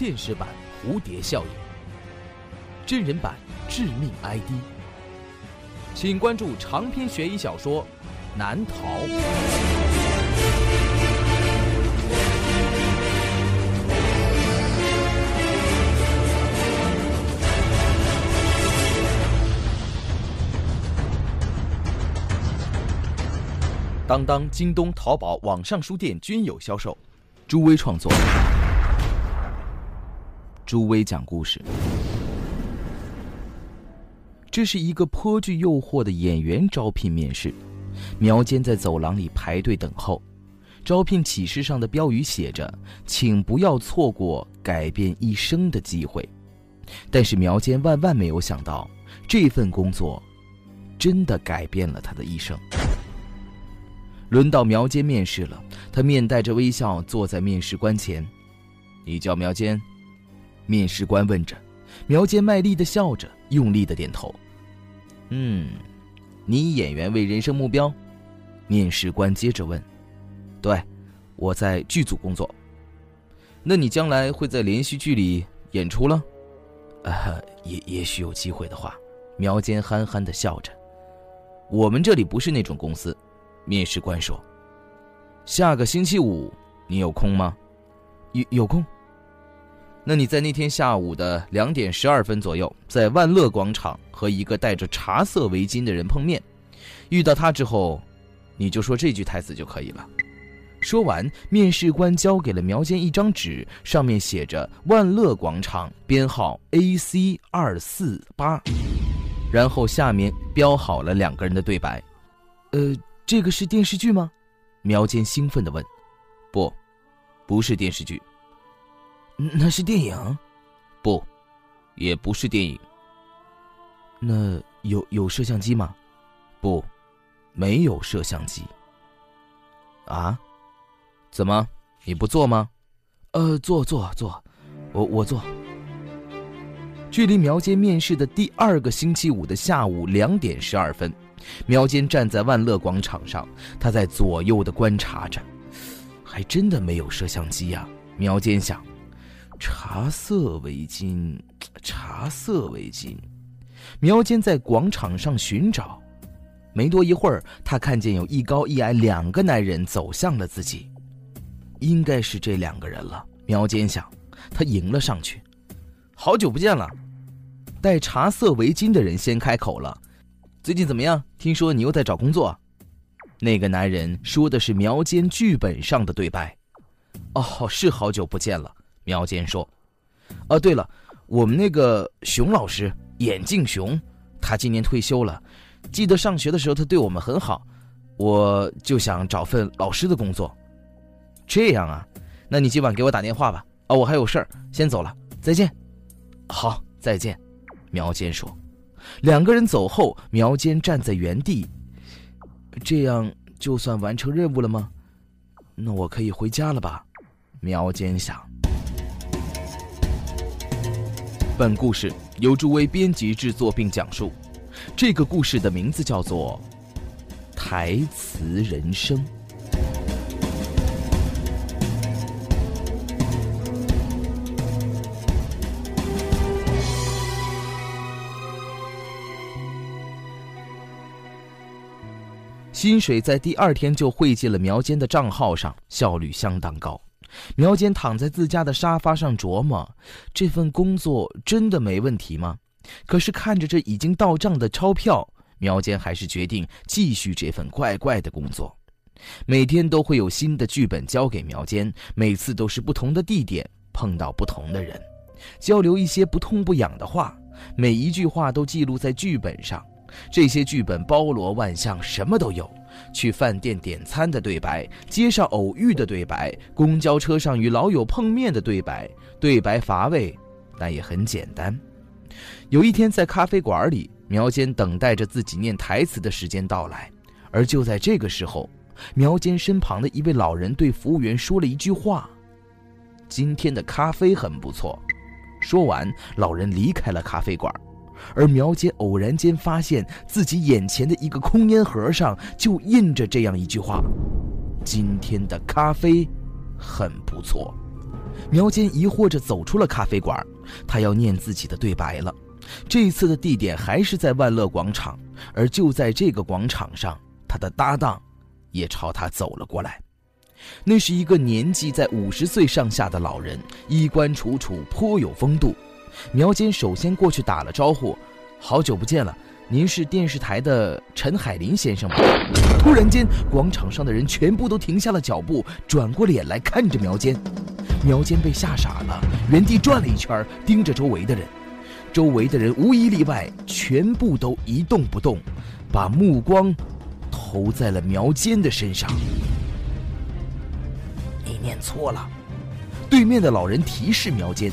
现实版蝴蝶效应，真人版致命 ID，请关注长篇悬疑小说《难逃》。当当、京东、淘宝网上书店均有销售。朱威创作，朱威讲故事。这是一个颇具诱惑的演员招聘面试。苗坚在走廊里排队等候。招聘启事上的标语写着：“请不要错过改变一生的机会。”但是苗坚万万没有想到，这份工作真的改变了他的一生。轮到苗坚面试了，他面带着微笑坐在面试官前。“你叫苗坚？”面试官问着。苗坚卖力的笑着，用力的点头。“嗯，你以演员为人生目标？”面试官接着问。“对，我在剧组工作。那你将来会在连续剧里演出了？”“呃，也也许有机会的话。”苗坚憨憨的笑着。“我们这里不是那种公司。”面试官说：“下个星期五你有空吗？有有空。那你在那天下午的两点十二分左右，在万乐广场和一个戴着茶色围巾的人碰面。遇到他之后，你就说这句台词就可以了。”说完，面试官交给了苗坚一张纸，上面写着“万乐广场”，编号 A C 二四八，然后下面标好了两个人的对白。呃。这个是电视剧吗？苗坚兴奋地问。“不，不是电视剧。那是电影？不，也不是电影。那有有摄像机吗？不，没有摄像机。啊？怎么？你不坐吗？呃，坐坐坐，我我坐。距离苗坚面试的第二个星期五的下午两点十二分。”苗坚站在万乐广场上，他在左右的观察着，还真的没有摄像机呀。苗坚想，茶色围巾，茶色围巾。苗坚在广场上寻找，没多一会儿，他看见有一高一矮两个男人走向了自己，应该是这两个人了。苗坚想，他迎了上去，好久不见了。戴茶色围巾的人先开口了。最近怎么样？听说你又在找工作。那个男人说的是苗坚剧本上的对白。哦，是好久不见了。苗坚说。哦，对了，我们那个熊老师，眼镜熊，他今年退休了。记得上学的时候他对我们很好，我就想找份老师的工作。这样啊，那你今晚给我打电话吧。哦，我还有事儿，先走了，再见。好，再见。苗坚说。两个人走后，苗坚站在原地。这样就算完成任务了吗？那我可以回家了吧？苗坚想。本故事由诸位编辑制作并讲述，这个故事的名字叫做《台词人生》。薪水在第二天就汇进了苗坚的账号上，效率相当高。苗坚躺在自家的沙发上琢磨：这份工作真的没问题吗？可是看着这已经到账的钞票，苗坚还是决定继续这份怪怪的工作。每天都会有新的剧本交给苗坚，每次都是不同的地点，碰到不同的人，交流一些不痛不痒的话，每一句话都记录在剧本上。这些剧本包罗万象，什么都有：去饭店点餐的对白，街上偶遇的对白，公交车上与老友碰面的对白。对白乏味，但也很简单。有一天，在咖啡馆里，苗坚等待着自己念台词的时间到来。而就在这个时候，苗坚身旁的一位老人对服务员说了一句话：“今天的咖啡很不错。”说完，老人离开了咖啡馆。而苗坚偶然间发现自己眼前的一个空烟盒上就印着这样一句话：“今天的咖啡很不错。”苗坚疑惑着走出了咖啡馆，他要念自己的对白了。这次的地点还是在万乐广场，而就在这个广场上，他的搭档也朝他走了过来。那是一个年纪在五十岁上下的老人，衣冠楚楚，颇有风度。苗坚首先过去打了招呼：“好久不见了，您是电视台的陈海林先生吗？”突然间，广场上的人全部都停下了脚步，转过脸来看着苗坚。苗坚被吓傻了，原地转了一圈，盯着周围的人。周围的人无一例外，全部都一动不动，把目光投在了苗坚的身上。你念错了，对面的老人提示苗坚。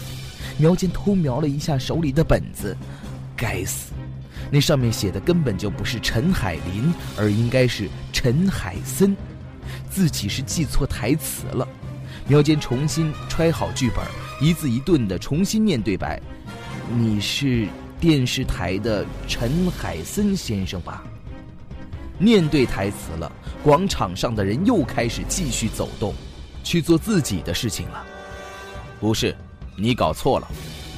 苗坚偷瞄了一下手里的本子，该死，那上面写的根本就不是陈海林，而应该是陈海森，自己是记错台词了。苗坚重新揣好剧本，一字一顿的重新念对白：“你是电视台的陈海森先生吧？”念对台词了，广场上的人又开始继续走动，去做自己的事情了。不是，你搞错了。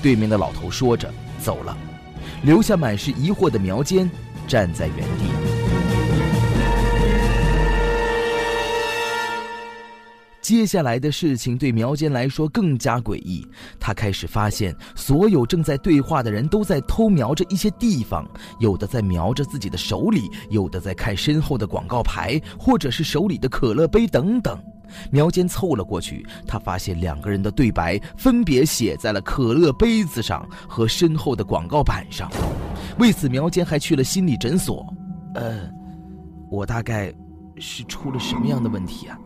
对面的老头说着走了，留下满是疑惑的苗坚站在原地。接下来的事情对苗坚来说更加诡异，他开始发现，所有正在对话的人都在偷瞄着一些地方，有的在瞄着自己的手里，有的在看身后的广告牌，或者是手里的可乐杯等等。苗坚凑了过去，他发现两个人的对白分别写在了可乐杯子上和身后的广告板上。为此，苗坚还去了心理诊所。呃，我大概是出了什么样的问题啊？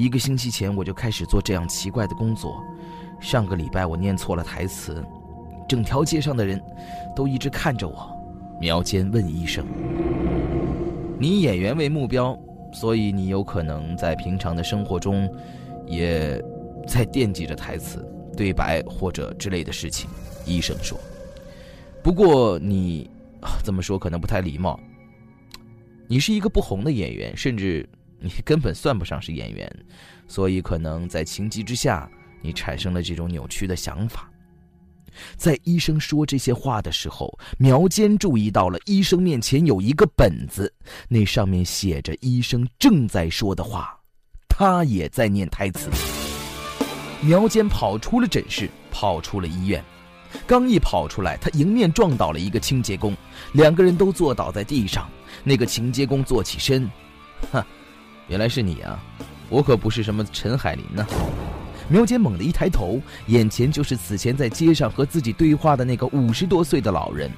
一个星期前我就开始做这样奇怪的工作，上个礼拜我念错了台词，整条街上的人都一直看着我。苗坚问医生：“你演员为目标，所以你有可能在平常的生活中，也在惦记着台词、对白或者之类的事情。”医生说：“不过你这么说可能不太礼貌。你是一个不红的演员，甚至……”你根本算不上是演员，所以可能在情急之下，你产生了这种扭曲的想法。在医生说这些话的时候，苗坚注意到了医生面前有一个本子，那上面写着医生正在说的话，他也在念台词。苗坚跑出了诊室，跑出了医院，刚一跑出来，他迎面撞倒了一个清洁工，两个人都坐倒在地上。那个清洁工坐起身，哈。原来是你啊！我可不是什么陈海林呢。苗坚猛地一抬头，眼前就是此前在街上和自己对话的那个五十多岁的老人。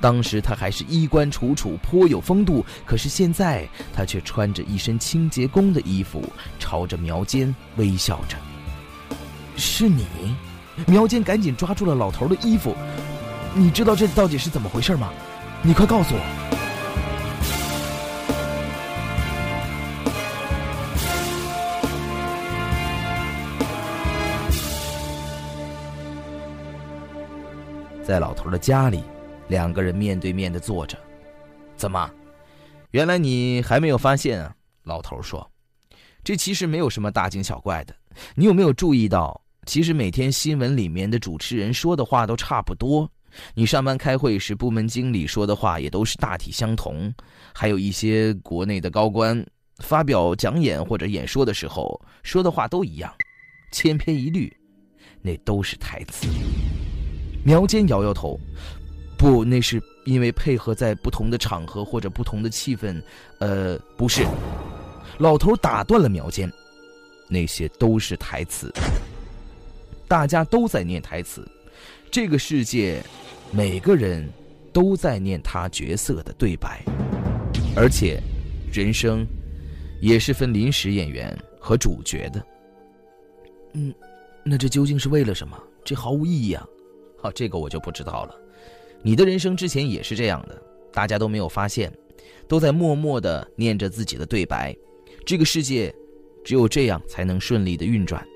当时他还是衣冠楚楚，颇有风度，可是现在他却穿着一身清洁工的衣服，朝着苗坚微笑着。是你？苗坚赶紧抓住了老头的衣服。你知道这到底是怎么回事吗？你快告诉我。在老头的家里，两个人面对面的坐着。怎么？原来你还没有发现啊？老头说：“这其实没有什么大惊小怪的。你有没有注意到，其实每天新闻里面的主持人说的话都差不多。你上班开会时，部门经理说的话也都是大体相同。还有一些国内的高官发表讲演或者演说的时候说的话都一样，千篇一律，那都是台词。”苗坚摇摇头，不，那是因为配合在不同的场合或者不同的气氛，呃，不是。老头打断了苗坚，那些都是台词，大家都在念台词，这个世界，每个人都在念他角色的对白，而且，人生，也是分临时演员和主角的。嗯，那这究竟是为了什么？这毫无意义啊。好，这个我就不知道了。你的人生之前也是这样的，大家都没有发现，都在默默的念着自己的对白。这个世界，只有这样才能顺利的运转。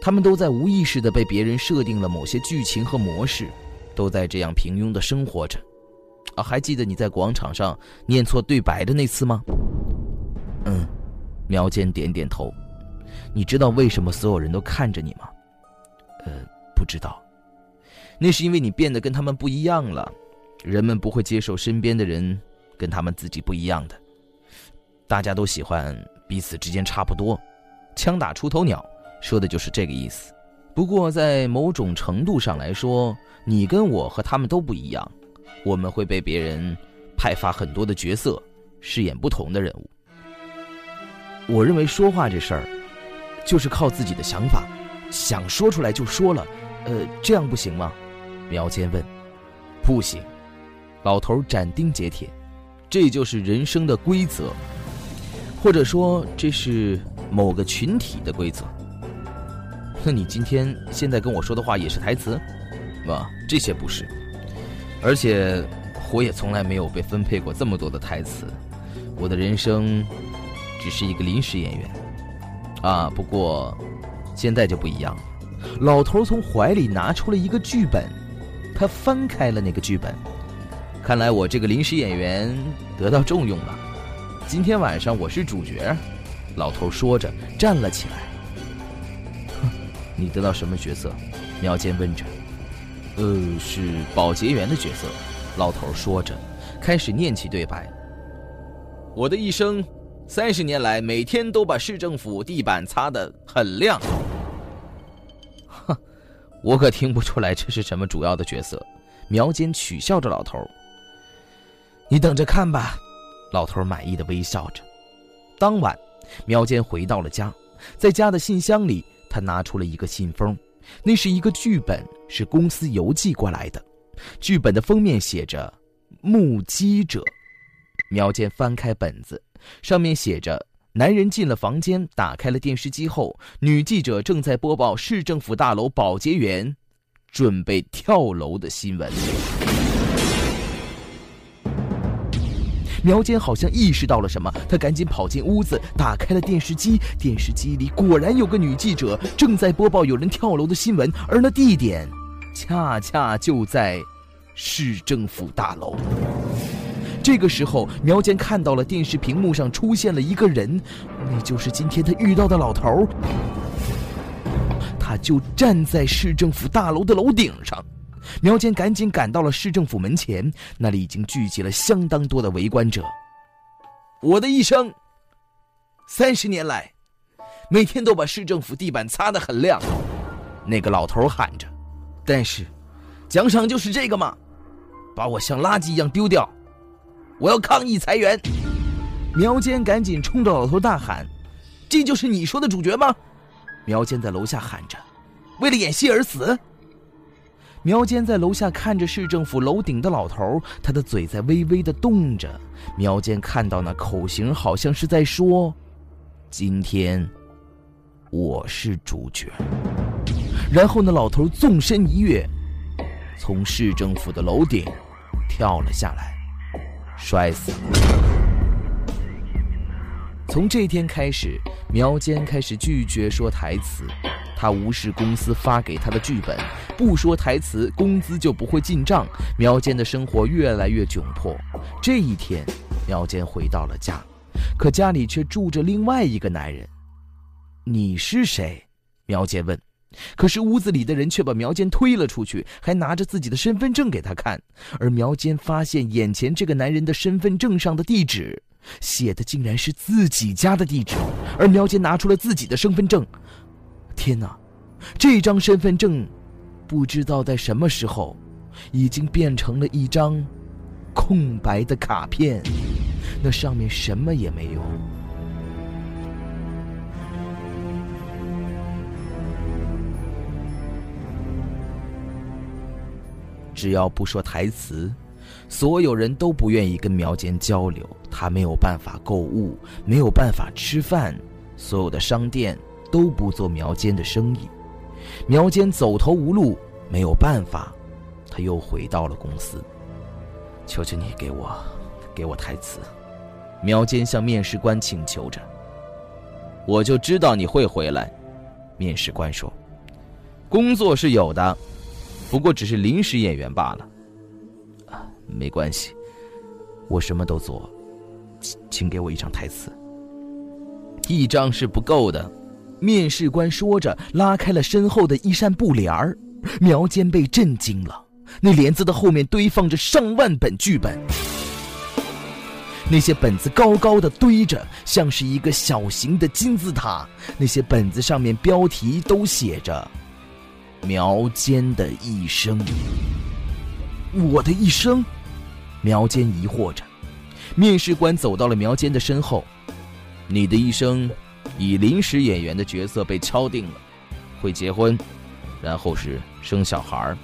他们都在无意识的被别人设定了某些剧情和模式，都在这样平庸的生活着。啊，还记得你在广场上念错对白的那次吗？嗯，苗坚点点头。你知道为什么所有人都看着你吗？呃，不知道。那是因为你变得跟他们不一样了，人们不会接受身边的人跟他们自己不一样的。大家都喜欢彼此之间差不多，枪打出头鸟，说的就是这个意思。不过在某种程度上来说，你跟我和他们都不一样，我们会被别人派发很多的角色，饰演不同的人物。我认为说话这事儿，就是靠自己的想法，想说出来就说了。呃，这样不行吗？苗坚问。不行，老头斩钉截铁，这就是人生的规则，或者说这是某个群体的规则。那你今天现在跟我说的话也是台词？啊，这些不是，而且我也从来没有被分配过这么多的台词，我的人生。只是一个临时演员，啊！不过现在就不一样了。老头从怀里拿出了一个剧本，他翻开了那个剧本。看来我这个临时演员得到重用了。今天晚上我是主角。老头说着站了起来。哼，你得到什么角色？苗坚问着。呃，是保洁员的角色。老头说着，开始念起对白。我的一生。三十年来，每天都把市政府地板擦得很亮。我可听不出来这是什么主要的角色。苗坚取笑着老头你等着看吧。”老头满意的微笑着。当晚，苗坚回到了家，在家的信箱里，他拿出了一个信封，那是一个剧本，是公司邮寄过来的。剧本的封面写着“目击者”。苗坚翻开本子。上面写着：“男人进了房间，打开了电视机后，女记者正在播报市政府大楼保洁员准备跳楼的新闻。”苗坚好像意识到了什么，他赶紧跑进屋子，打开了电视机。电视机里果然有个女记者正在播报有人跳楼的新闻，而那地点，恰恰就在市政府大楼。这个时候，苗坚看到了电视屏幕上出现了一个人，那就是今天他遇到的老头儿。他就站在市政府大楼的楼顶上。苗坚赶紧赶到了市政府门前，那里已经聚集了相当多的围观者。我的一生，三十年来，每天都把市政府地板擦得很亮。那个老头喊着：“但是，奖赏就是这个吗？把我像垃圾一样丢掉。”我要抗议裁员！苗坚赶紧冲着老头大喊：“这就是你说的主角吗？”苗坚在楼下喊着：“为了演戏而死。”苗坚在楼下看着市政府楼顶的老头，他的嘴在微微的动着。苗坚看到那口型，好像是在说：“今天我是主角。”然后那老头纵身一跃，从市政府的楼顶跳了下来。摔死了。从这天开始，苗坚开始拒绝说台词，他无视公司发给他的剧本，不说台词，工资就不会进账。苗坚的生活越来越窘迫。这一天，苗坚回到了家，可家里却住着另外一个男人。你是谁？苗坚问。可是屋子里的人却把苗坚推了出去，还拿着自己的身份证给他看。而苗坚发现眼前这个男人的身份证上的地址，写的竟然是自己家的地址。而苗坚拿出了自己的身份证，天哪，这张身份证，不知道在什么时候，已经变成了一张空白的卡片，那上面什么也没有。只要不说台词，所有人都不愿意跟苗坚交流。他没有办法购物，没有办法吃饭，所有的商店都不做苗坚的生意。苗坚走投无路，没有办法，他又回到了公司。求求你给我，给我台词。苗坚向面试官请求着。我就知道你会回来，面试官说。工作是有的。不过只是临时演员罢了，啊，没关系，我什么都做，请给我一张台词。一张是不够的，面试官说着，拉开了身后的一扇布帘儿。苗坚被震惊了，那帘子的后面堆放着上万本剧本，那些本子高高的堆着，像是一个小型的金字塔。那些本子上面标题都写着“苗坚的一生”。我的一生，苗坚疑惑着。面试官走到了苗坚的身后，你的一生，以临时演员的角色被敲定了，会结婚，然后是生小孩。儿，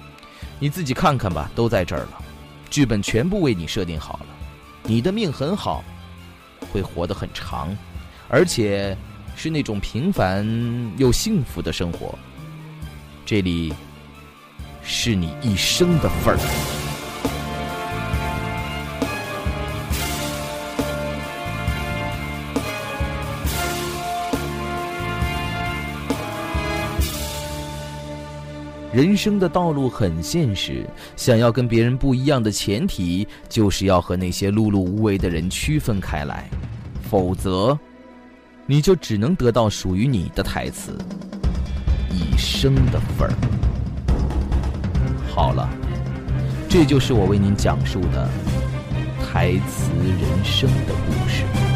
你自己看看吧，都在这儿了，剧本全部为你设定好了，你的命很好，会活得很长，而且是那种平凡又幸福的生活，这里是你一生的份儿。人生的道路很现实，想要跟别人不一样的前提，就是要和那些碌碌无为的人区分开来，否则，你就只能得到属于你的台词，一生的份儿。好了，这就是我为您讲述的台词人生的故事。